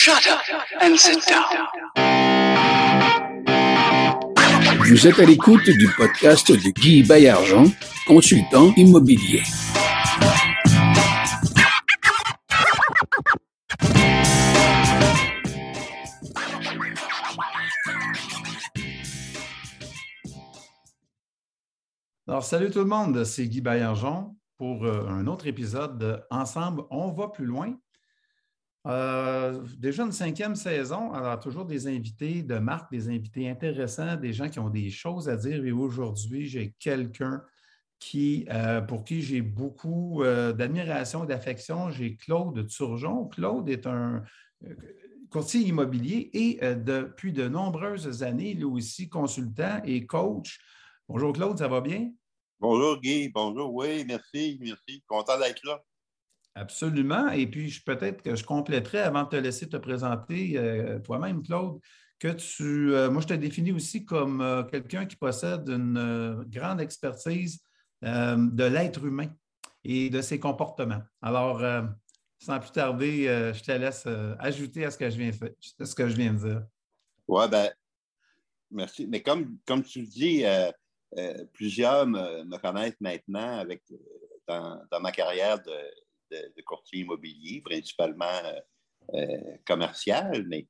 Shut up and sit down. Vous êtes à l'écoute du podcast de Guy Bayargent, consultant immobilier. Alors, salut tout le monde, c'est Guy Bayargent pour euh, un autre épisode de Ensemble, on va plus loin. Euh, déjà une cinquième saison, alors toujours des invités de marque, des invités intéressants, des gens qui ont des choses à dire. Et aujourd'hui, j'ai quelqu'un qui, euh, pour qui j'ai beaucoup d'admiration et d'affection. J'ai Claude Turgeon. Claude est un courtier immobilier et depuis de nombreuses années, lui aussi consultant et coach. Bonjour Claude, ça va bien? Bonjour Guy, bonjour, oui, merci, merci. Content d'être là. Absolument. Et puis, peut-être que je compléterai avant de te laisser te présenter euh, toi-même, Claude, que tu. Euh, moi, je te définis aussi comme euh, quelqu'un qui possède une grande expertise de l'être humain et de ses comportements. Alors, sans plus tarder, je te laisse ajouter à ce que je viens, ce que je viens de dire. Oui, bien, merci. Mais comme, comme tu le dis, plusieurs me, connaissent maintenant avec, euh, dans, ma carrière de, courtier immobilier, principalement euh, commercial, mais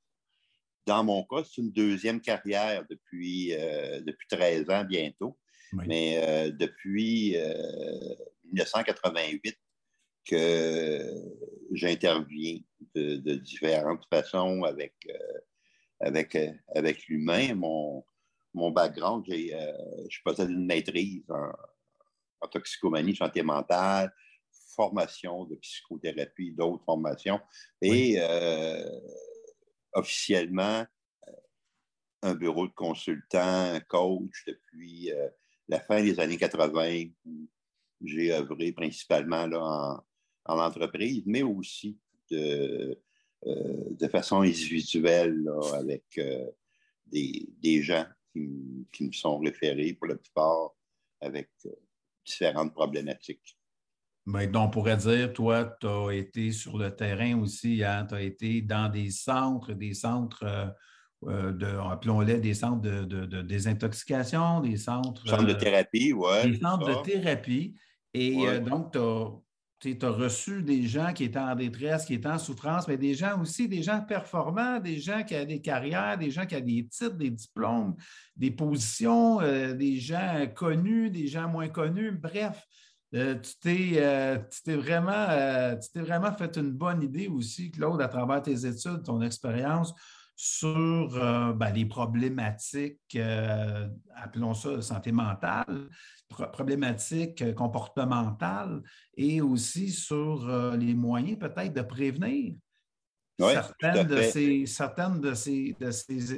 dans mon cas, c'est une deuxième carrière depuis, depuis 13 ans bientôt. Mais depuis 1988 que j'interviens de, différentes façons avec, avec, avec l'humain. Mon, mon background, euh, je possède une maîtrise en, toxicomanie, santé mentale, formation de psychothérapie, d'autres formations, et euh, officiellement euh, un bureau de consultant, coach depuis la fin des années 80, où j'ai œuvré principalement là, en, entreprise, mais aussi de, de façon individuelle avec des, des, gens qui, me sont référés pour la plupart avec euh, différentes problématiques. Bien, donc, on pourrait dire, toi, tu as été sur le terrain aussi, hein? tu as été dans des centres, des centres euh, euh, de, appelons-les des centres de, désintoxication, des centres. Centres de thérapie, oui. Des centres de thérapie. Et donc, tu as reçu des gens qui étaient en détresse, qui étaient en souffrance, mais des gens aussi, des gens performants, des gens qui ont des carrières, des gens qui ont des titres, des diplômes, des positions, euh, des gens connus, des gens moins connus. Bref, euh, tu t'es euh, vraiment, vraiment fait une bonne idée aussi, Claude, à travers tes études, ton expérience sur ben, les problématiques, appelons ça santé mentale, problématiques euh, comportementales et aussi sur euh, les moyens peut-être de prévenir certaines de ces, certaines de ces,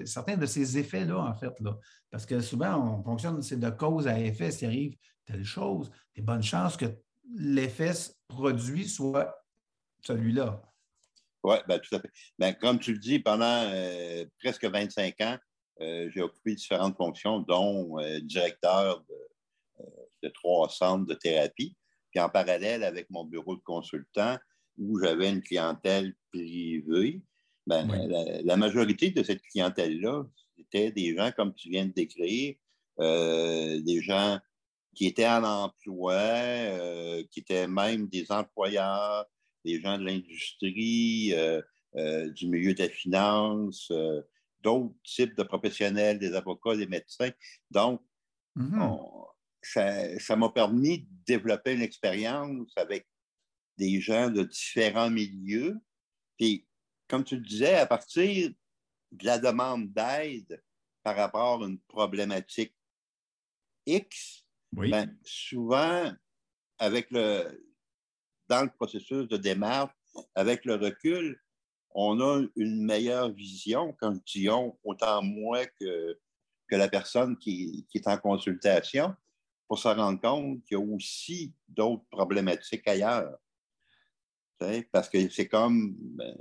certains de ces effets-là, en fait. Là. Parce que souvent, on fonctionne, c'est de cause à effet. S'il arrive telle chose, des bonnes chances que l'effet produit soit celui-là. Oui, ben, tout à fait. Ben, comme tu le dis, pendant euh, presque 25 ans, j'ai occupé différentes fonctions, dont directeur de de trois centres de thérapie. Puis en parallèle avec mon bureau de consultant, où j'avais une clientèle privée, ben, la, majorité de cette clientèle-là, c'était des gens, comme tu viens de décrire, euh, des gens qui étaient en emploi, euh, qui étaient même des employeurs, des gens de l'industrie, euh, du milieu de la finance, d'autres types de professionnels, des avocats, des médecins. Donc, mm-hmm ça m'a permis de développer une expérience avec des gens de différents milieux. Puis, comme tu le disais, à partir de la demande d'aide par rapport à une problématique X, ben, souvent, avec le, dans le processus de démarche, avec le recul, on a une meilleure vision, quand je dis autant moi que, que la personne qui, qui est en consultation, pour se rendre compte qu'il y a aussi d'autres problématiques ailleurs. Parce que c'est comme ben,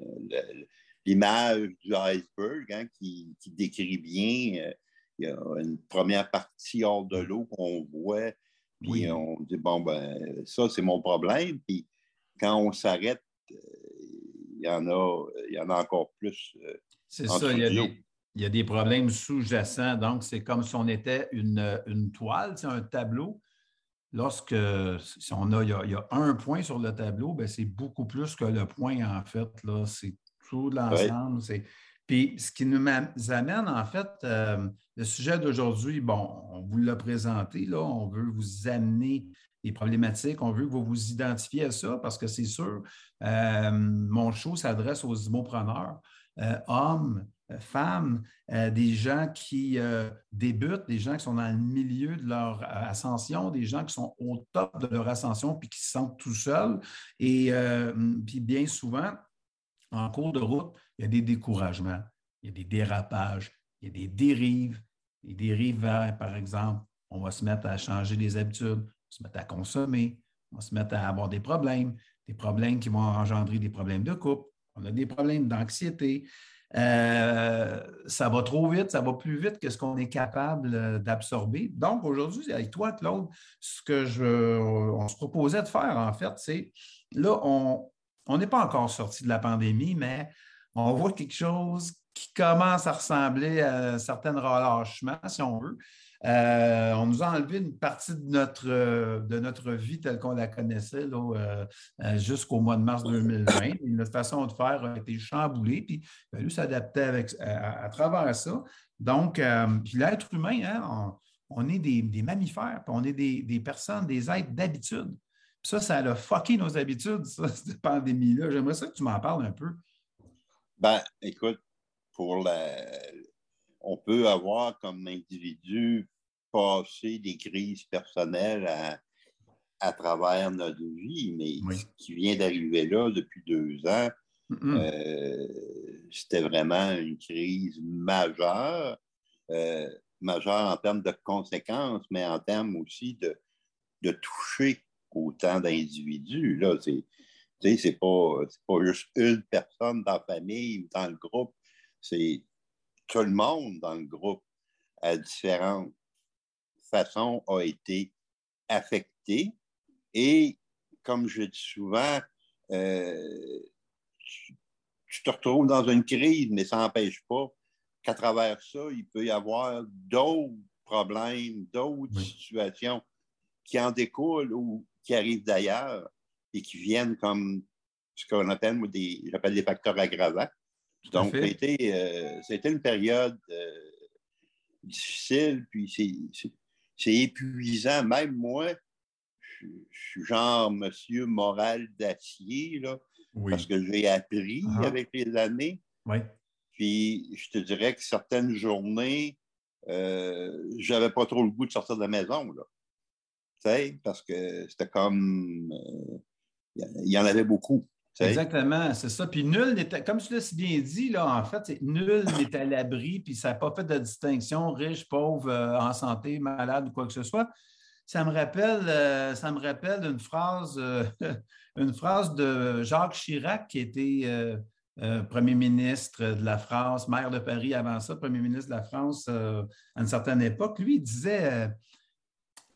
l'image du iceberg hein, qui, décrit bien. Euh, il y a une première partie hors de l'eau qu'on voit, puis on dit bon, ben, ça, c'est mon problème. Puis quand on s'arrête, euh, il y en a, il y en a encore plus. c'est ça, il y, a des, il y, a des, problèmes sous-jacents. Donc, c'est comme si on était une, une toile, un tableau. Lorsque, si on a, il y a, un point sur le tableau, ben, c'est beaucoup plus que le point, en fait. C'est tout l'ensemble. Puis, ce qui nous amène, en fait, euh, le sujet d'aujourd'hui, bon, on vous l'a présenté, là, on veut vous amener des problématiques, on veut que vous vous identifiez à ça parce que c'est sûr, euh, mon show s'adresse aux immopreneurs, euh, hommes, femmes, des gens qui débutent, des gens qui sont dans le milieu de leur ascension, des gens qui sont au top de leur ascension puis qui se sentent tout seuls. Et puis bien souvent, en cours de route, il y a des découragements, il y a des dérapages, il y a des dérives. Des dérives vers, par exemple, on va se mettre à changer les habitudes, on va se mettre à consommer, on va se mettre à avoir des problèmes, des problèmes qui vont engendrer des problèmes de couple, on a des problèmes d'anxiété. Euh, ça va trop vite, ça va plus vite que ce qu'on est capable euh, d'absorber. Donc, aujourd'hui, avec toi, Claude, ce que je, on se proposait de faire, en fait, c'est là, on, on n'est pas encore sorti de la pandémie, mais on voit quelque chose qui commence à ressembler à un certain relâchement, si on veut. Euh, on nous a enlevé une partie de notre, de notre vie telle qu'on la connaissait euh, euh, jusqu'au mois de mars 2020. notre façon de faire a été chamboulée, puis il a fallu s'adapter à, travers ça. Donc, puis l'être humain, hein, on, est des, mammifères, puis on est des, des personnes, des êtres d'habitude. Ça, ça a fucké nos habitudes, cette pandémie-là. J'aimerais ça que tu m'en parles un peu. Ben, écoute, pour la... on peut avoir comme individu passé des crises personnelles à, travers notre vie, mais ce qui vient d'arriver là depuis deux ans, euh, c'était vraiment une crise majeure, euh, majeure en termes de conséquences, mais en termes aussi de, de toucher autant d'individus. Là, c'est, c'est pas, pas juste une personne dans la famille ou dans le groupe, c'est tout le monde dans le groupe à différentes façons a été affecté. Et comme je dis souvent, euh, tu, te retrouves dans une crise, mais ça n'empêche pas qu'à travers ça, il peut y avoir d'autres problèmes, d'autres situations qui en découlent ou qui arrivent d'ailleurs et qui viennent comme ce qu'on appelle des, j'appelle des facteurs aggravants. Donc, c'était euh, une période euh, difficile, puis c'est épuisant. Même moi, je, suis genre monsieur moral d'acier, là, parce que j'ai appris uh-huh. avec les années. Puis, je te dirais que certaines journées, euh, j'avais pas trop le goût de sortir de la maison. Là parce que c'était comme. Il euh, y en avait beaucoup. Exactement, c'est ça. Puis nul n'était, comme tu l'as si bien dit, là, en fait, nul n'est à l'abri, puis ça n'a pas fait de distinction riche, pauvre, euh, en santé, malade ou quoi que ce soit. Ça me rappelle, euh, ça me rappelle une phrase, une phrase de Jacques Chirac, qui était premier ministre de la France, maire de Paris avant ça, premier ministre de la France à une certaine époque. Lui, il disait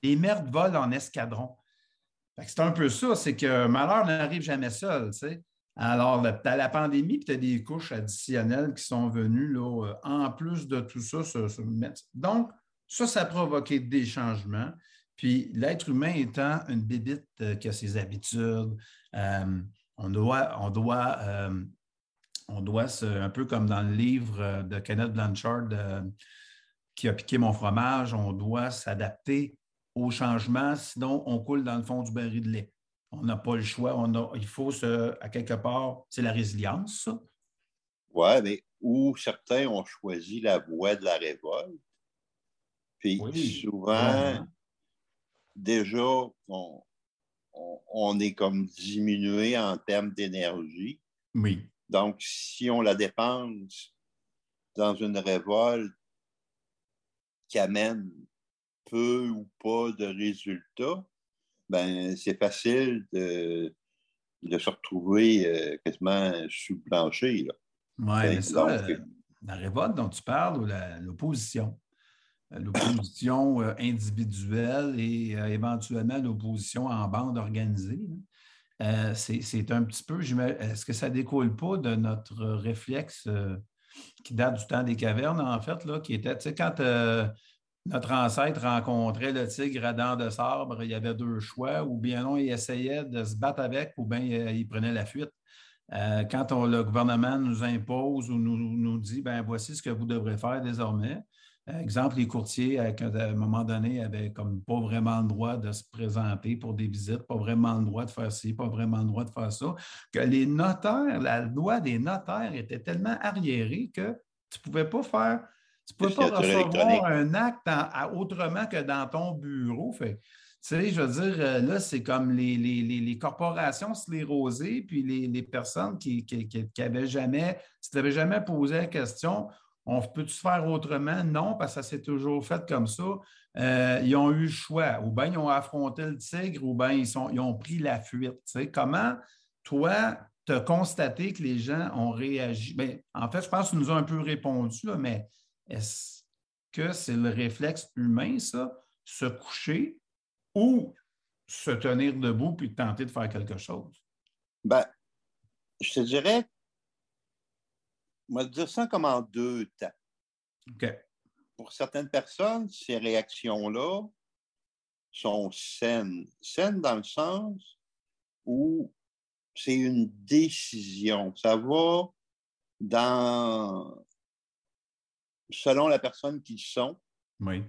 les merdes volent en escadron. C'est un peu ça, c'est que malheur n'arrive jamais seul. Alors, tu as la pandémie, puis tu as des couches additionnelles qui sont venues là, euh, en plus de tout ça se. Donc, ça, ça a provoqué des changements. Puis l'être humain étant une bébite euh, qui a ses habitudes, euh, on doit, on doit, on doit un peu comme dans le livre de Kenneth Blanchard qui a piqué mon fromage, on doit s'adapter au changement, sinon on coule dans le fond du baril de lait. On n'a pas le choix. On a, il faut, se, à quelque part, c'est la résilience, ça? Oui, mais où certains ont choisi la voie de la révolte. Puis souvent, déjà, on, on, est comme diminué en termes d'énergie. Oui. Donc, si on la dépense dans une révolte qui amène peu ou pas de résultats, ben, c'est facile de, de, se retrouver euh, quasiment sous le plancher. Oui, ça, euh, la révolte dont tu parles, ou l'opposition? Euh, l'opposition individuelle et éventuellement l'opposition en bande organisée. euh, c'est un petit peu, est-ce que ça ne découle pas de notre réflexe qui date du temps des cavernes, en fait, là, qui était, tu sais, quand notre ancêtre rencontrait le tigre à dents de sabre, il y avait deux choix, ou bien non, il essayait de se battre avec, ou bien il prenait la fuite. quand le gouvernement nous impose ou nous, nous dit, ben voici ce que vous devrez faire désormais, Exemple, les courtiers, à un moment donné, n'avaient comme pas vraiment le droit de se présenter pour des visites, pas vraiment le droit de faire ci, pas vraiment le droit de faire ça, que les notaires, la loi des notaires était tellement arriérée que tu ne pouvais pas faire, tu ne pouvais pas recevoir un acte autrement que dans ton bureau. Fait, tu sais, je veux dire, euh, là, c'est comme les, les, les, corporations sclérosées, puis les, personnes qui n'avaient jamais, qui n'avaient jamais posé la question on peut-tu faire autrement? Non, parce que ça s'est toujours fait comme ça. Euh, ils ont eu le choix. Ou bien ils ont affronté le tigre, ou bien ils, sont, ils ont pris la fuite. Comment, toi, tu as constaté que les gens ont réagi? Bien, en fait, je pense que tu nous as un peu répondu, mais est-ce que c'est le réflexe humain, ça, se coucher ou se tenir debout puis tenter de faire quelque chose? Ben, je te dirais on va dire ça comme en deux temps. Pour certaines personnes, ces réactions-là sont saines. Saines dans le sens où c'est une décision. Ça va dans selon la personne qu'ils sont. Oui.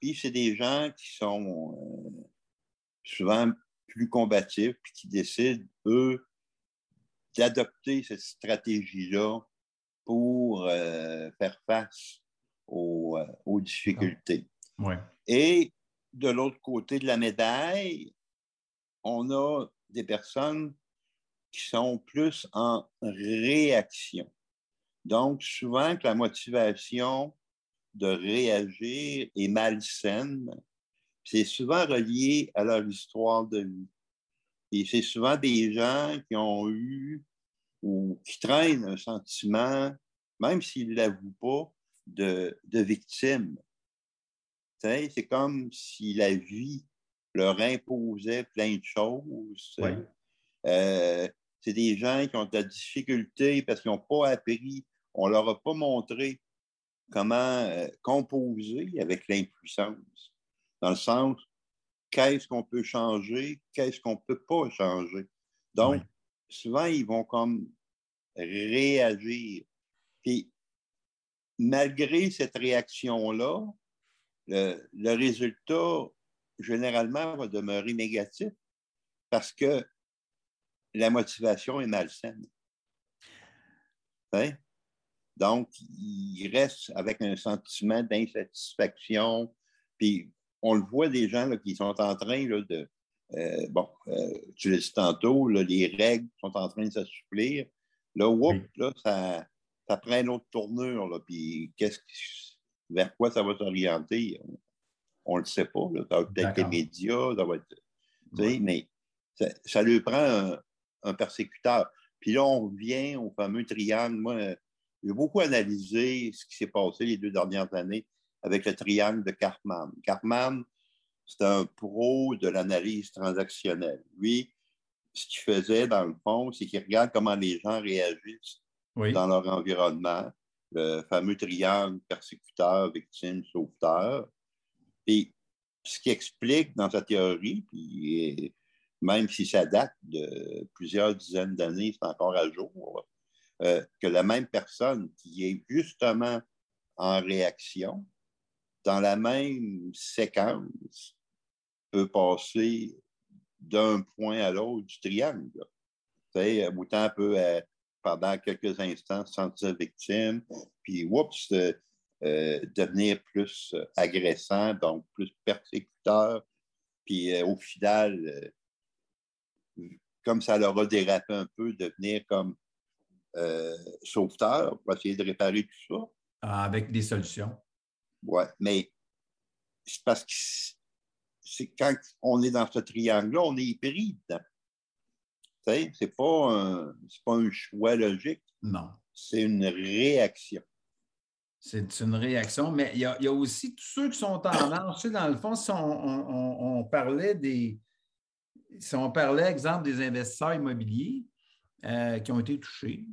Puis c'est des gens qui sont euh, souvent plus combatifs, puis qui décident, eux, d'adopter cette stratégie-là pour euh, faire face aux, euh, difficultés. Et de l'autre côté de la médaille, on a des personnes qui sont plus en réaction. Donc, souvent que la motivation de réagir est malsaine, c'est souvent relié à leur histoire de vie. Et c'est souvent des gens qui ont eu ou qui traînent un sentiment, même s'ils ne l'avouent pas, de, de victime. C'est comme si la vie leur imposait plein de choses. Euh, c'est des gens qui ont de la difficulté parce qu'ils n'ont pas appris, on ne leur a pas montré comment euh, composer avec l'impuissance, dans le sens qu'est-ce qu'on peut changer, qu'est-ce qu'on ne peut pas changer. Donc, souvent, ils vont comme réagir. Puis, malgré cette réaction-là, le, résultat, généralement, va demeurer négatif parce que la motivation est malsaine. Hein? Donc, il reste avec un sentiment d'insatisfaction. Puis, on le voit des gens qui sont en train de, euh, bon, euh, tu l'as dit tantôt, les règles sont en train de s'assouplir. Là, whoop, là, ça, ça, prend une autre tournure. Là, puis qu'est-ce vers quoi ça va s'orienter? On ne le sait pas. Là. Ça va peut-être les médias, ça va être. Mais ça, ça, lui prend un, persécuteur. Puis là, on revient au fameux triangle. Moi, j'ai beaucoup analysé ce qui s'est passé les deux dernières années avec le triangle de Cartman. Cartman, c'est un pro de l'analyse transactionnelle. Lui, ce qu'il faisait, dans le fond, c'est qu'il regarde comment les gens réagissent dans leur environnement, le fameux triangle persécuteur, victime, sauveteur. Et ce qui explique dans sa théorie, puis même si ça date de plusieurs dizaines d'années, c'est encore à jour, euh, que la même personne qui est justement en réaction, dans la même séquence, peut passer d'un point à l'autre du triangle. Sais, autant peut, pendant quelques instants, se sentir victime, puis, oups, euh, euh, devenir plus agressant, donc plus persécuteur, puis au final, comme ça leur a dérapé un peu, devenir comme sauveteur pour essayer de réparer tout ça. Ah, avec des solutions. Oui, mais c'est parce que c'est quand on est dans ce triangle-là, on est pris dedans. Ce n'est pas, un, pas un choix logique. Non. C'est une réaction. C'est une réaction, mais il y, a, aussi tous ceux qui sont en marche. dans le fond, si on, parlait des, si on parlait, exemple, des investisseurs immobiliers qui ont été touchés,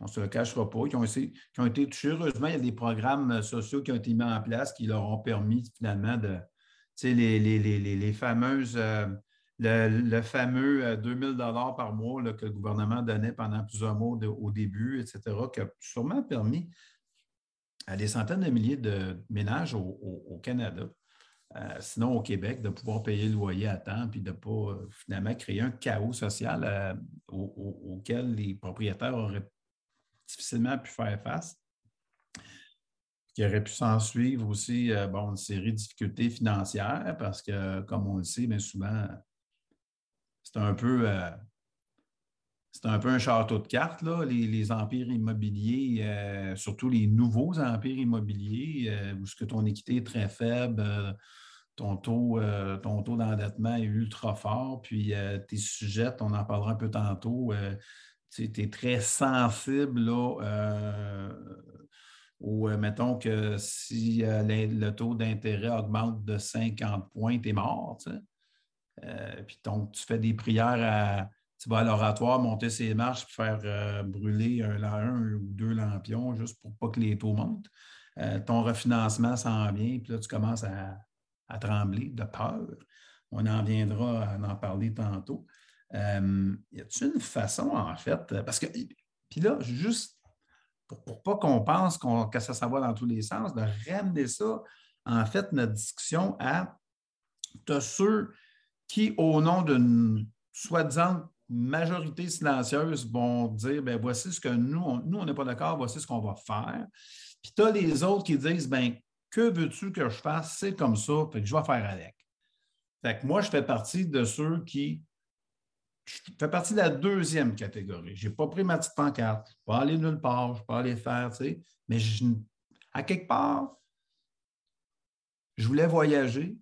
on ne se le cachera pas, qui ont, qui ont, été touchés. Heureusement, il y a des programmes sociaux qui ont été mis en place qui leur ont permis finalement de, les, les, les, les, fameuses, euh, le, fameux 2000 euh, dollars par mois que le gouvernement donnait pendant plusieurs mois au début, etc., qui a sûrement permis à des centaines de milliers de ménages au, Canada, euh, sinon au Québec, de pouvoir payer le loyer à temps puis de ne pas finalement créer un chaos social auquel les propriétaires auraient difficilement pu faire face qui aurait pu s'en suivre aussi euh, bon, une série de difficultés financières parce que, comme on le sait, bien souvent, c'est un peu. Euh, c'est un peu un château de cartes, là, les, empires immobiliers, euh, surtout les nouveaux empires immobiliers, où ce que ton équité est très faible, ton taux, taux d'endettement est ultra fort, puis tes sujets, on en parlera un peu tantôt, tu es très sensible là, ou euh, mettons que si euh, le taux d'intérêt augmente de 50 points, tu es mort. Euh, puis donc, tu fais des prières à. Tu vas à l'oratoire, monter ses marches, faire brûler un, ou deux lampions juste pour pas que les taux montent. ton refinancement s'en vient, puis là, tu commences à, trembler de peur. On en viendra à en parler tantôt. y a-t-il une façon, en fait, parce que, puis là, juste pour, pas qu'on pense que ça s'en va dans tous les sens, de ramener ça, en fait, notre discussion à ceux qui, au nom d'une soi-disant majorité silencieuse, vont dire ben voici ce que nous, on, nous, on n'est pas d'accord, voici ce qu'on va faire. Puis tu as les autres qui disent ben que veux-tu que je fasse? C'est comme ça, fait que je vais faire avec. Fait que moi, je fais partie de ceux qui je fais partie de la deuxième catégorie. Je n'ai pas pris ma petite pancarte. Je ne peux pas aller nulle part, je ne peux pas aller faire, tu sais. Mais à quelque part, je voulais voyager.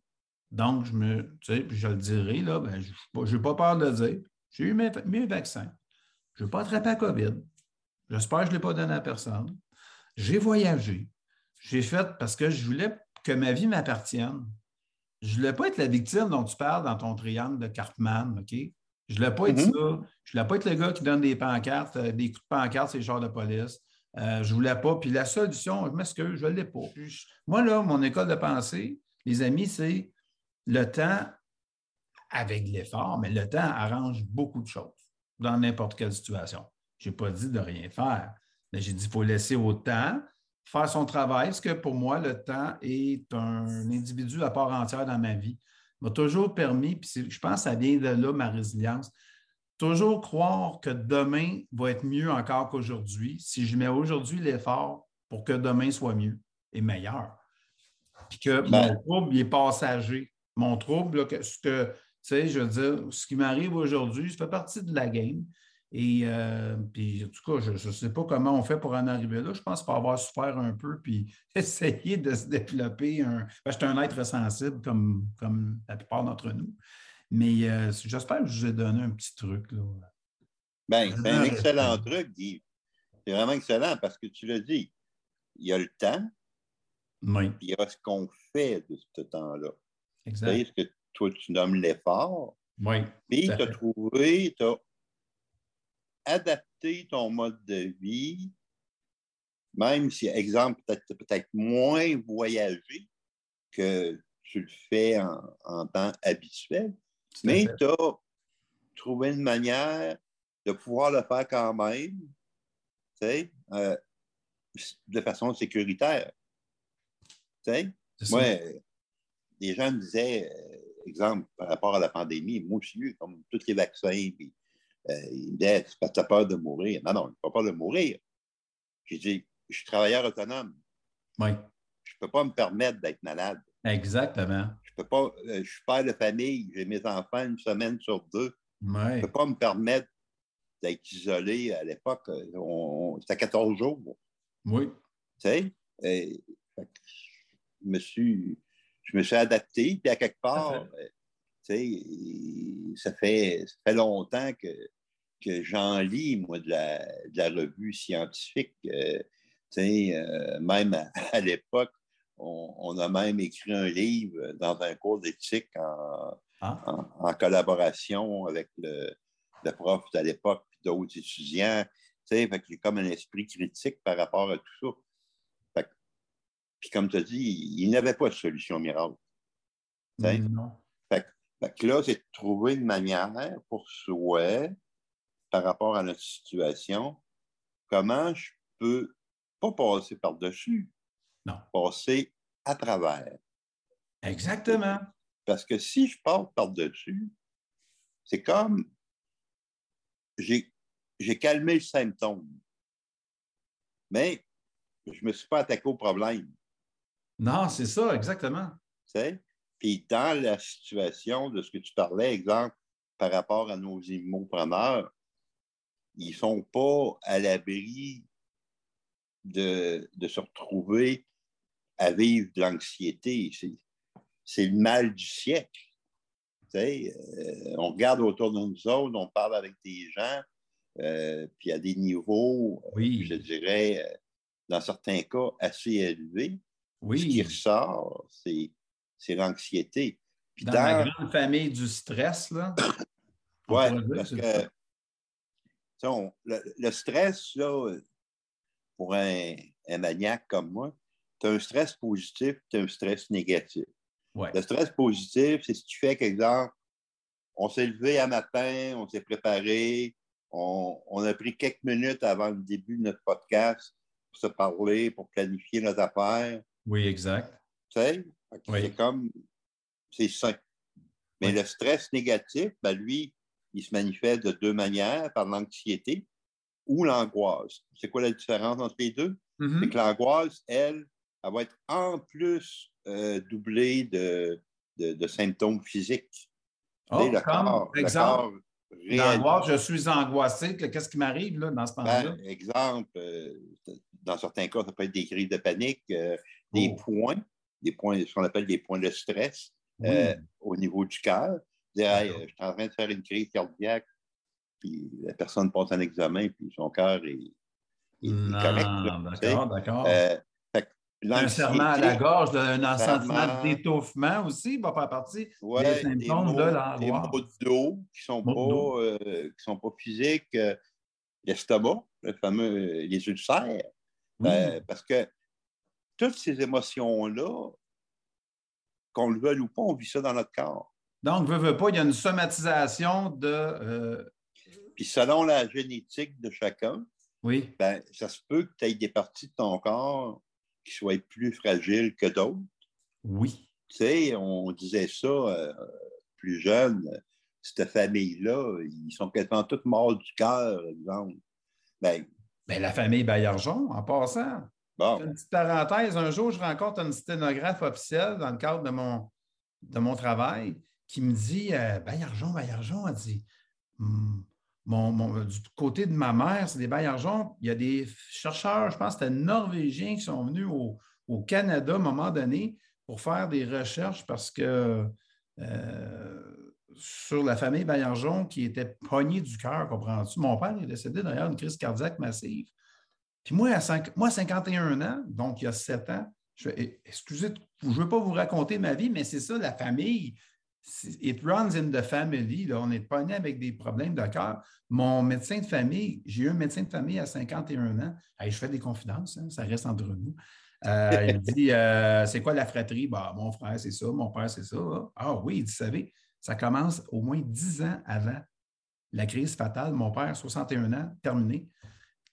Donc, je me, tu sais, je le dirai, là, ben, je n'ai pas peur de le dire. J'ai eu mes, vaccins. Je ne veux pas attraper la COVID. J'espère que je ne l'ai pas donné à personne. J'ai voyagé. J'ai fait parce que je voulais que ma vie m'appartienne. Je ne voulais pas être la victime dont tu parles dans ton triangle de Cartman, OK? Je ne voulais pas être mm-hmm. ça. Je ne voulais pas être le gars qui donne des pancartes, euh, des coups de pancarte, c'est le genre de police. Euh, je ne voulais pas. Puis la solution, je m'excuse, je ne l'ai pas. moi, là, mon école de pensée, les amis, c'est le temps avec l'effort, mais le temps arrange beaucoup de choses dans n'importe quelle situation. Je n'ai pas dit de rien faire, mais j'ai dit qu'il faut laisser au temps faire son travail, parce que pour moi, le temps est un individu à part entière dans ma vie m'a toujours permis, puis je pense que ça vient de là, ma résilience, toujours croire que demain va être mieux encore qu'aujourd'hui si je mets aujourd'hui l'effort pour que demain soit mieux et meilleur. Puis que mon ben trouble, il est passager. Mon trouble, ce que, sais, je veux dire, ce qui m'arrive aujourd'hui, ça fait partie de la game. Et euh, puis, en tout cas, je ne sais pas comment on fait pour en arriver là. Je pense pas avoir souffert un peu, puis essayer de se développer. Un... je suis un être sensible comme, comme la plupart d'entre nous. Mais euh, j'espère que je vous ai donné un petit truc. Là. Bien, c'est un excellent truc, Guy. C'est vraiment excellent parce que tu l'as dit, il y a le temps, oui. il y a ce qu'on fait de ce temps-là. Exact. que toi, tu nommes l'effort. Oui. Puis, tu as trouvé, tu as adapter ton mode de vie, même si, exemple, peut-être peut moins voyager que tu le fais en, temps habituel, mais tu as trouvé une manière de pouvoir le faire quand même, tu sais, euh, de façon sécuritaire. Tu sais, moi, les gens me disaient, euh, exemple, par rapport à la pandémie, moi, je suis comme tous les vaccins, puis euh, il me disait, parce que tu as peur de mourir. Non, non, pas peur de mourir. J'ai dit, je suis travailleur autonome. Oui. Je ne peux pas me permettre d'être malade. Exactement. Je peux pas, euh, je suis père de famille, j'ai mes enfants une semaine sur deux. Oui. Je ne peux pas me permettre d'être isolé à l'époque. C'était 14 jours. Oui. Tu sais, je, me suis, je me suis adapté, puis à quelque part, ça fait, ça fait longtemps que, que j'en lis, moi, de la, revue scientifique. Euh, euh, même à, l'époque, on, a même écrit un livre dans un cours d'éthique en, Ah. collaboration avec le, le prof de l'époque et d'autres étudiants. Tu sais, fait y a comme un esprit critique par rapport à tout ça. Puis comme tu as dit, il n'avait pas de solution miracle. Non. Fait que là, c'est de trouver une manière pour soi, par rapport à notre situation, comment je peux pas passer par-dessus, Non. passer à travers. Exactement. Parce que si je passe par-dessus, c'est comme j'ai j'ai calmé le symptôme, mais je ne me suis pas attaqué au problème. Non, c'est ça, exactement. tu sais. Puis dans la situation de ce que tu parlais, exemple, par rapport à nos immopreneurs, ils ne sont pas à l'abri de, de se retrouver à vivre de l'anxiété. C'est- le mal du siècle. Tu sais, euh, on regarde autour de nous autres, on parle avec des gens, euh, puis à des niveaux, euh, Oui. je dirais, dans certains cas, assez élevés. Ce qui Oui. ressort, c'est, l'anxiété. Dans dans- la grande famille du stress, là. dire, parce que on- le, le stress, là, pour un, un maniaque comme moi, tu as un stress positif as un stress négatif. Ouais. Le stress positif, c'est si tu fais qu'exemple, on s'est levé un matin, on s'est préparé, on, on a pris quelques minutes avant le début de notre podcast pour se parler, pour planifier notre affaire. Oui, exact. Tu sais, Oui. c'est comme, c'est sain. Mais Oui. le stress négatif, ben lui, il se manifeste de deux manières, par l'anxiété ou l'angoisse. C'est quoi la différence entre les deux? Mhm. C'est que l'angoisse, elle, elle va être en plus euh, doublée de, de, de symptômes physiques. Oh, le comme, corps, le exemple, l'angoisse, je suis angoissé, que- qu'est-ce qui m'arrive là, dans ce moment-là? Ben, exemple, euh, dans certains cas, ça peut être des crises de panique, euh, des Oh. points, des points, ce qu'on appelle des points de stress. Oui. euh, au niveau du cœur. Hey, euh, je suis en train de faire une crise cardiaque, puis la personne passe un examen, puis son cœur est, est- est Non, correct. d'accord, d'accord. Euh, un serment à la gorge, un sentiment d'étouffement aussi va faire partie ouais, des des, symptômes maux, de des l'angoisse. maux de dos qui sont de dos. pas, euh, qui sont pas physiques, euh, l'estomac, le fameux, les ulcères. Oui. Euh, parce que toutes ces émotions-là, qu'on le veuille ou pas, on vit ça dans notre corps. Donc, veux, veux pas, il y a une somatisation de. euh, Puis selon la génétique de chacun, oui, ben, ça se peut que tu aies des parties de ton corps qui soient plus fragiles que d'autres. oui. Tu sais, on disait ça euh, plus jeune, cette famille-là, ils sont quasiment tous morts du cœur, exemple. Ben, Bien, la famille Baillargeon, en passant. Une petite parenthèse, un jour, je rencontre une sténographe officielle dans le cadre de mon, travail qui me dit euh, Baillargeon, Baillargeon, elle dit du côté de ma mère, c'est des Baillargeons. Il y a des chercheurs, je pense que c'était norvégiens qui sont venus au, Canada à un moment donné pour faire des recherches parce que euh, sur la famille Baillargeon qui était pognée du cœur, comprends-tu? Mon père est décédé d'ailleurs d'une crise cardiaque massive. Puis moi, à cinq- moi, 51 ans, donc il y a 7 ans, je Eh, excusez, je ne veux pas vous raconter ma vie, mais c'est ça, la famille. It runs in the family. Là. On est pogné avec des problèmes de cœur. Mon médecin de famille, j'ai eu un médecin de famille à 51 ans. Je fais des confidences, hein, ça reste entre nous. Euh, il dit euh, C'est quoi la fratrie? Bah, mon frère, c'est ça, mon père, c'est ça. Ah oui, vous savez, ça commence au moins 10 ans avant la crise fatale. Mon père, 61 ans, terminé.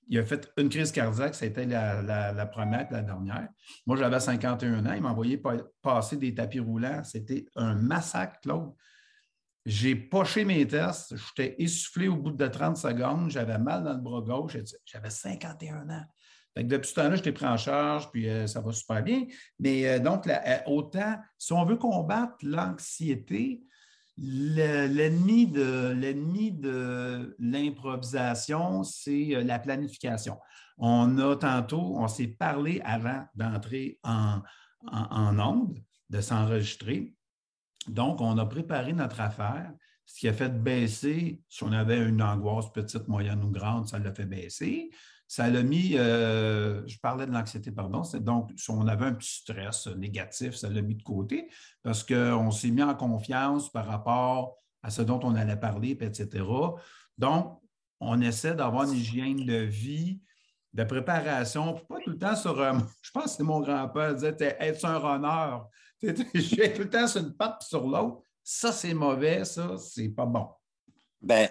Il a fait une crise cardiaque, c'était la, la- la première et la dernière. Moi, j'avais 51 ans, il m'a envoyé pa- passer des tapis roulants. C'était un massacre, Claude. J'ai poché mes tests, j'étais essoufflé au bout de 30 secondes, j'avais mal dans le bras gauche, j'avais 51 ans. Depuis ce temps-là, je t'ai pris en charge, puis euh, ça va super bien. Mais euh, donc, euh, autant, si on veut combattre l'anxiété, l'ennemi de, de l'improvisation, c'est euh, la planification. On a tantôt, on s'est parlé avant d'entrer en, en, en onde, de s'enregistrer. Donc, on a préparé notre affaire, ce qui a fait baisser, si on avait une angoisse petite, moyenne ou grande, ça l'a fait baisser. Ça l'a mis, euh, je parlais de l'anxiété, pardon, donc on avait un petit stress négatif, ça l'a mis de côté parce qu'on s'est mis en confiance par rapport à ce dont on allait parler, etc. Donc, on essaie d'avoir une hygiène de vie, de préparation, pas tout le temps sur, je pense que c'est mon grand-père disait, être un runner. Je suis tout le temps sur une patte sur l'autre. Ça, c'est mauvais, ça, c'est pas bon. Ben,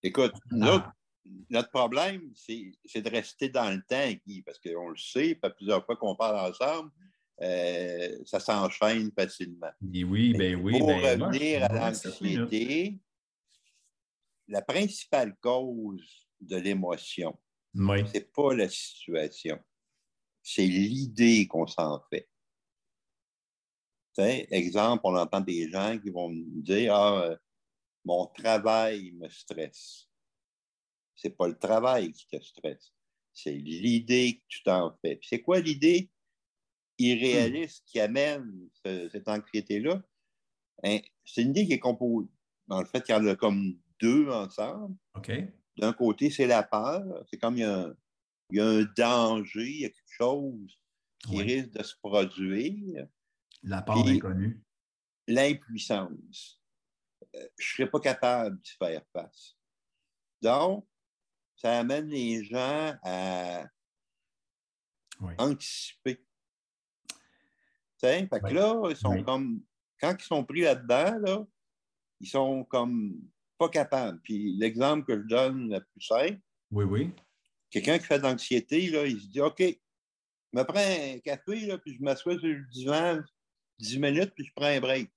écoute, ah. Notre, problème, c'est de rester dans le temps, Guy, parce qu'on le sait, pas plusieurs fois qu'on parle ensemble, euh, ça s'enchaîne facilement. oui, ben oui. Pour ben, revenir à l'anxiété, la principale cause de l'émotion, ce n'est pas la situation, c'est l'idée qu'on s'en fait. exemple, on entend des gens qui vont me dire Ah, euh, mon travail me stresse. Ce n'est pas le travail qui te stresse, c'est l'idée que tu t'en fais. C'est quoi l'idée irréaliste qui amène cette anxiété-là? Hein, c'est une idée qui est composée dans le fait qu'il y en a comme deux ensemble. D'un côté, c'est la peur. C'est comme il y, a un, danger, il y a quelque chose qui risque de se produire. La peur inconnue. L'impuissance. Euh, je ne serais pas capable de faire face. Donc, ça amène les gens à anticiper. Fait que là, ils sont comme, quand ils sont pris là-dedans, là, ils sont comme pas capables. Puis l'exemple que je donne le plus simple, oui, oui. quelqu'un qui fait de l'anxiété, il se dit OK, je me prends un café, là, puis je m'assois sur le divan 10 minutes, puis je prends un break.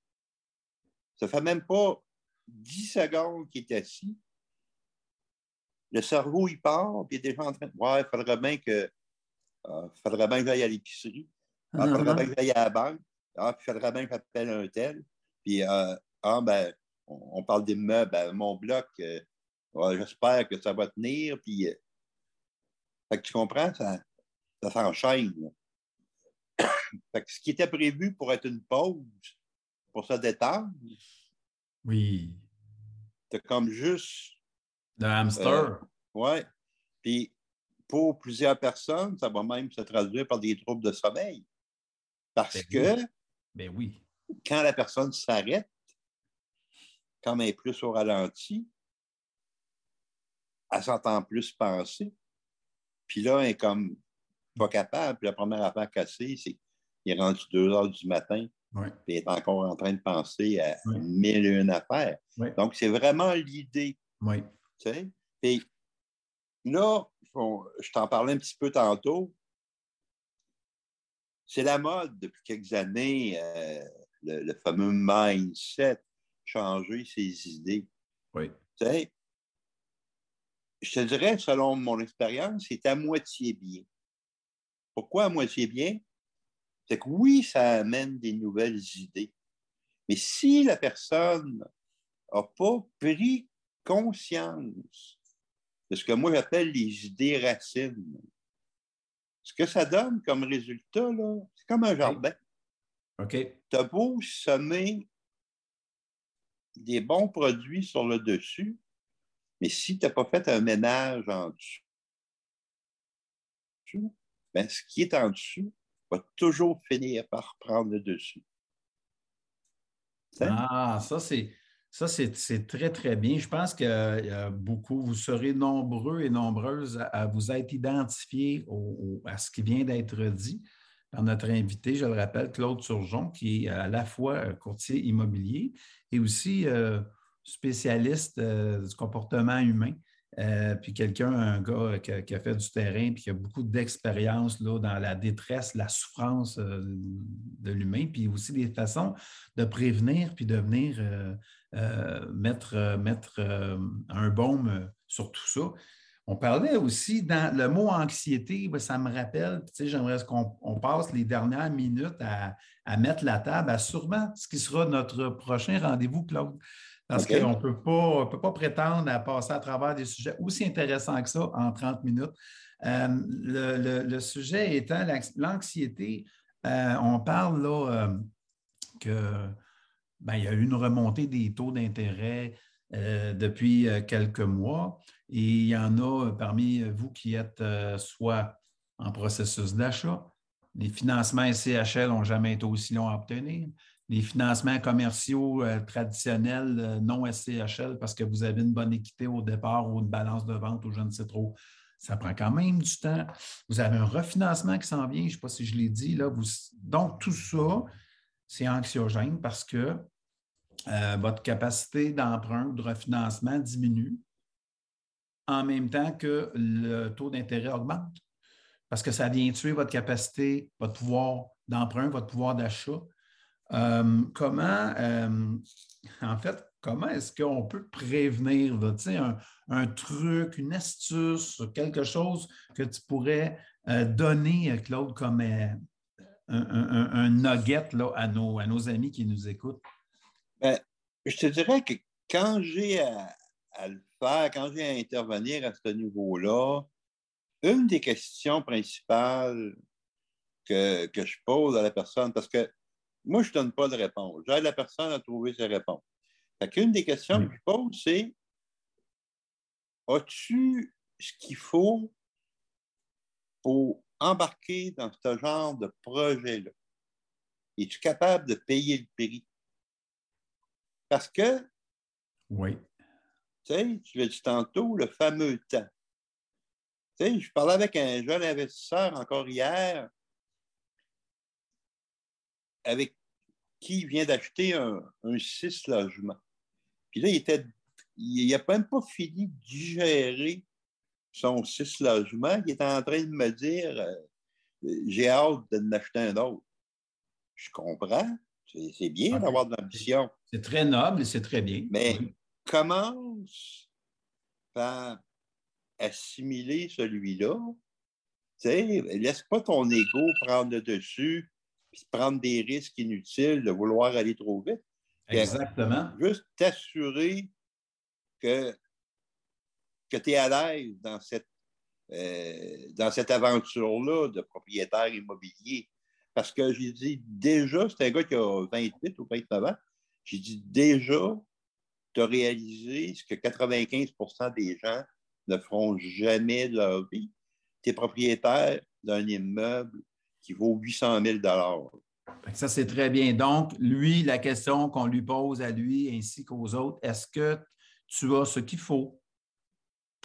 Ça fait même pas 10 secondes qu'il est assis. Le cerveau, il part, puis il est déjà en train de. Ouais, il faudrait bien que. Euh, faudrait bien que j'aille à l'épicerie. Il ah, faudrait bien que j'aille à la banque. Ah, il faudrait bien que j'appelle un tel. Puis, euh, ah, ben, on, parle des meubles. Ben, mon bloc, euh, j'espère que ça va tenir. Puis, fait que tu comprends, ça, ça s'enchaîne. ce qui était prévu pour être une pause, pour se détendre, oui. C'est comme juste. Le hamster. Euh, oui. Puis pour plusieurs personnes, ça va même se traduire par des troubles de sommeil. Parce ben que ben oui. quand la personne s'arrête, quand elle est plus au ralenti, elle s'entend plus penser. Puis là, elle est comme pas capable. Puis la première affaire cassée, c'est qu'il est rendu deux heures du matin. Ouais. Puis est encore en train de penser à mille et une affaires. Donc, c'est vraiment l'idée. Puis là, je t'en parlais un petit peu tantôt. C'est la mode depuis quelques années, euh, le, fameux mindset, changer ses idées. Oui. Je te dirais, selon mon expérience, c'est à moitié bien. Pourquoi à moitié bien? C'est que oui, ça amène des nouvelles idées. Mais si la personne n'a pas pris conscience de ce que moi j'appelle les idées racines, ce que ça donne comme résultat, c'est comme un jardin. OK. Tu as beau semer des bons produits sur le dessus, mais si tu n'as pas fait un ménage en dessous, ben, ce qui est en dessous va toujours finir par prendre le dessus. Ah, ça, c'est. Ça, c'est très, très bien. Je pense que y beaucoup, vous serez nombreux et nombreuses à, vous être identifiés à ce qui vient d'être dit par notre invité, je le rappelle, Claude Turgeon, qui est à la fois courtier immobilier et aussi euh, spécialiste euh, du comportement humain. Euh, puis quelqu'un, un gars qui a, fait du terrain, puis qui a beaucoup d'expérience dans la détresse, la souffrance euh, de l'humain, puis aussi des façons de prévenir, puis de venir euh, mettre, mettre un baume sur tout ça. On parlait aussi dans le mot anxiété, ça me rappelle, tu sais, j'aimerais qu'on passe les dernières minutes à, à, mettre la table à sûrement ce qui sera notre prochain rendez-vous, Claude. Parce qu'on ne peut pas, prétendre à passer à travers des sujets aussi intéressants que ça en 30 minutes. Euh, le, sujet étant l'anxiété, euh, on parle là euh, que ben, il y a eu une remontée des taux d'intérêt depuis quelques mois. Et il y en a parmi vous qui êtes soit en processus d'achat, les financements SCHL n'ont jamais été aussi longs à obtenir. Les financements commerciaux euh, traditionnels euh, non SCHL parce que vous avez une bonne équité au départ ou une balance de vente ou je ne sais trop, ça prend quand même du temps. Vous avez un refinancement qui s'en vient, je ne sais pas si je l'ai dit. Là, Donc, tout ça, c'est anxiogène parce que euh, votre capacité d'emprunt, de refinancement diminue en même temps que le taux d'intérêt augmente parce que ça vient tuer votre capacité, votre pouvoir d'emprunt, votre pouvoir d'achat. Euh, comment, euh, en fait, comment est-ce qu'on peut prévenir un, un, truc, une astuce, quelque chose que tu pourrais donner, Claude, comme un, un, nugget là, à, nos, à nos amis qui nous écoutent? Ben, je te dirais que quand j'ai à, à, le faire, quand j'ai à intervenir à ce niveau-là, une des questions principales que, je pose à la personne, parce que moi, je ne donne pas de réponse. J'aide la personne à trouver ses réponses. Fait une des questions que je pose, c'est As-tu ce qu'il faut pour embarquer dans ce genre de projet-là? Es-tu capable de payer le prix? Parce que, oui. tu sais, tu l'as dit tantôt, le fameux temps je parlais avec un jeune investisseur encore hier, avec qui vient d'acheter un, six logements. Puis là, il était, il n'a même pas fini de digérer son six logements. Il était en train de me dire euh, J'ai hâte de m'acheter un autre. Je comprends. C'est bien d'avoir de l'ambition. C'est très noble et c'est très bien. Mais commence par assimiler celui-là. Laisse pas ton ego prendre le dessus puis prendre des risques inutiles de vouloir aller trop vite. Exactement. Juste t'assurer que, que tu es à l'aise dans cette, euh, cette aventure-là de propriétaire immobilier. Parce que j'ai dit déjà, c'est un gars qui a 28 ou 29 ans, j'ai dit déjà, tu as réalisé ce que 95% des gens ne feront jamais de leur vie. Tu es propriétaire d'un immeuble qui vaut 800 000 Ça, c'est très bien. Donc, lui, la question qu'on lui pose à lui ainsi qu'aux autres, est-ce que tu as ce qu'il faut?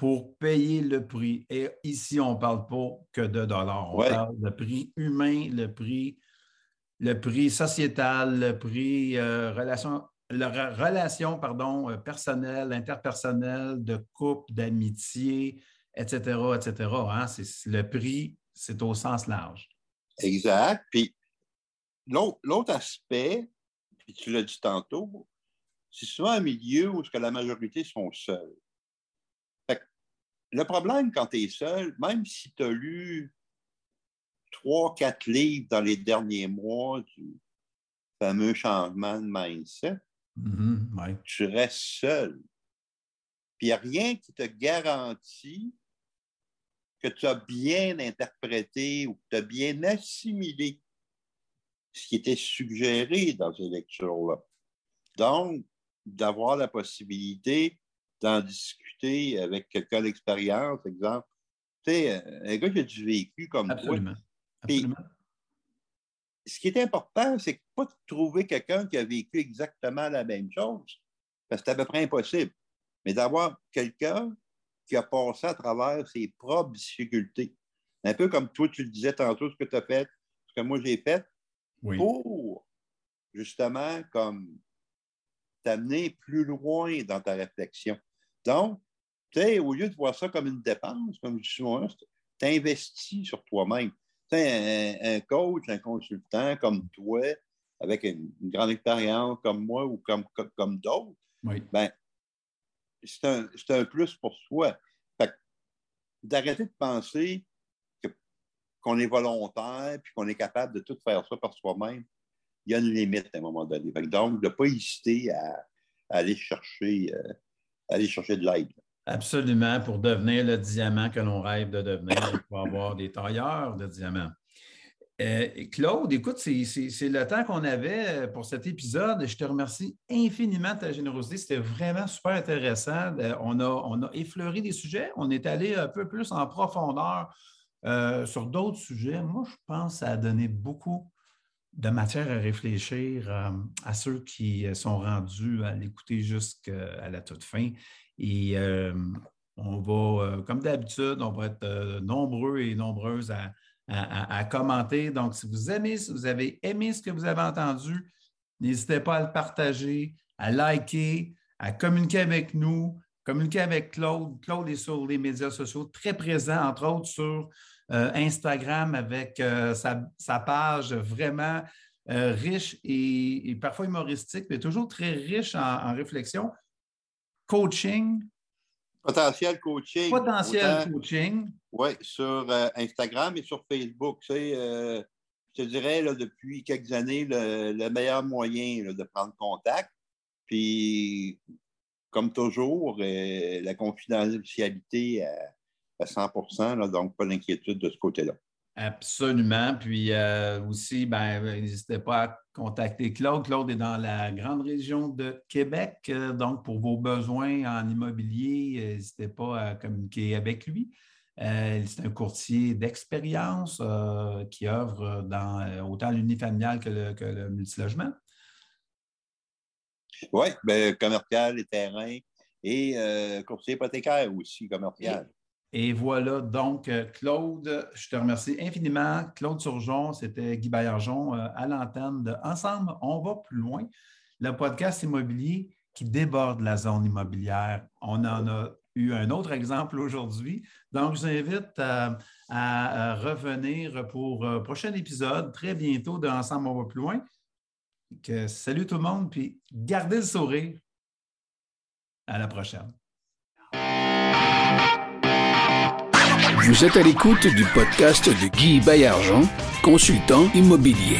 Pour payer le prix? Et ici, on ne parle pas que de dollars. On parle de prix humain, le prix, le prix sociétal, le prix euh, relation la relation pardon, euh, personnelle, interpersonnelle, de couple, d'amitié, etc., etc. Hein? le prix, c'est au sens large. Exact. Puis l'autre aspect, puis tu l'as dit tantôt, c'est souvent un milieu où la majorité sont seuls. Le problème quand tu es seul, même si tu as lu trois, quatre livres dans les derniers mois du fameux changement de mindset, Mm-hmm, tu restes seul. Puis il n'y a rien qui te garantit que tu as bien interprété ou que tu as bien assimilé ce qui était suggéré dans ces lectures-là. Donc, d'avoir la possibilité d'en discuter avec quelqu'un d'expérience, exemple. Tu sais, un gars qui a du vécu comme Absolument. toi. Absolument ce qui est important, c'est pas de trouver quelqu'un qui a vécu exactement la même chose, parce que c'est à peu près impossible, mais d'avoir quelqu'un qui a passé à travers ses propres difficultés. Un peu comme toi, tu le disais tantôt, ce que tu as fait, ce que moi j'ai fait, pour justement comme t'amener plus loin dans ta réflexion. Donc, tu sais, au lieu de voir ça comme une dépense, comme je dis souvent, tu investis sur toi-même un, coach, un consultant comme toi, avec une, grande expérience comme moi ou comme, comme, d'autres, ben, c'est un, un, plus pour soi. D'arrêter de penser qu'on est volontaire puis qu'on est capable de tout faire ça par soi-même, il y a une limite à un moment donné. donc, de ne pas hésiter à, aller, chercher, euh, aller chercher de l'aide. Absolument, pour devenir le diamant que l'on rêve de devenir, faut avoir des tailleurs de diamants. Euh, Claude, écoute, c'est le temps qu'on avait pour cet épisode. Je te remercie infiniment de ta générosité. C'était vraiment super intéressant. On a, on a effleuré des sujets. On est allé un peu plus en profondeur sur d'autres sujets. Moi, je pense que ça a donné beaucoup de matière à réfléchir euh, à ceux qui sont rendus à l'écouter jusqu'à la toute fin. Et euh, on va, euh, comme d'habitude, on va être nombreux et nombreuses à, commenter. Donc, si vous aimez, si vous avez aimé ce que vous avez entendu, n'hésitez pas à le partager, à liker, à communiquer avec nous, communiquer avec Claude. Claude est sur les médias sociaux, très présent, entre autres sur euh, Instagram avec euh, sa, page vraiment euh, riche et, parfois humoristique, mais toujours très riche en, réflexion. Coaching. Potentiel coaching. Potentiel coaching. Oui, sur Instagram et sur Facebook. je te dirais, là, depuis quelques années, le, meilleur moyen de prendre contact. Puis, comme toujours, la confidentialité à 100% donc pas d'inquiétude de ce côté-là. Absolument. Puis euh, aussi, ben, n'hésitez pas à contacter Claude. Claude est dans la grande région de Québec. Euh, donc, pour vos besoins en immobilier, euh, n'hésitez pas à communiquer avec lui. c'est un courtier d'expérience qui œuvre dans autant l'unifamilial que le, que le multilogement. Oui, ben, commercial, les terrains et courtier hypothécaire aussi, commercial. Et voilà, donc, euh, Claude, je te remercie infiniment. Claude Surgeon, c'était Guy Baillargeon euh, à l'antenne de Ensemble, on va plus loin. Le podcast immobilier qui déborde la zone immobilière. On en a eu un autre exemple aujourd'hui. Donc, je vous invite à, à revenir pour un euh, prochain épisode très bientôt de Ensemble, on va plus loin. Que, salut tout le monde, puis gardez le sourire. À la prochaine. Vous êtes à l'écoute du podcast de Guy Baillargeon, consultant immobilier.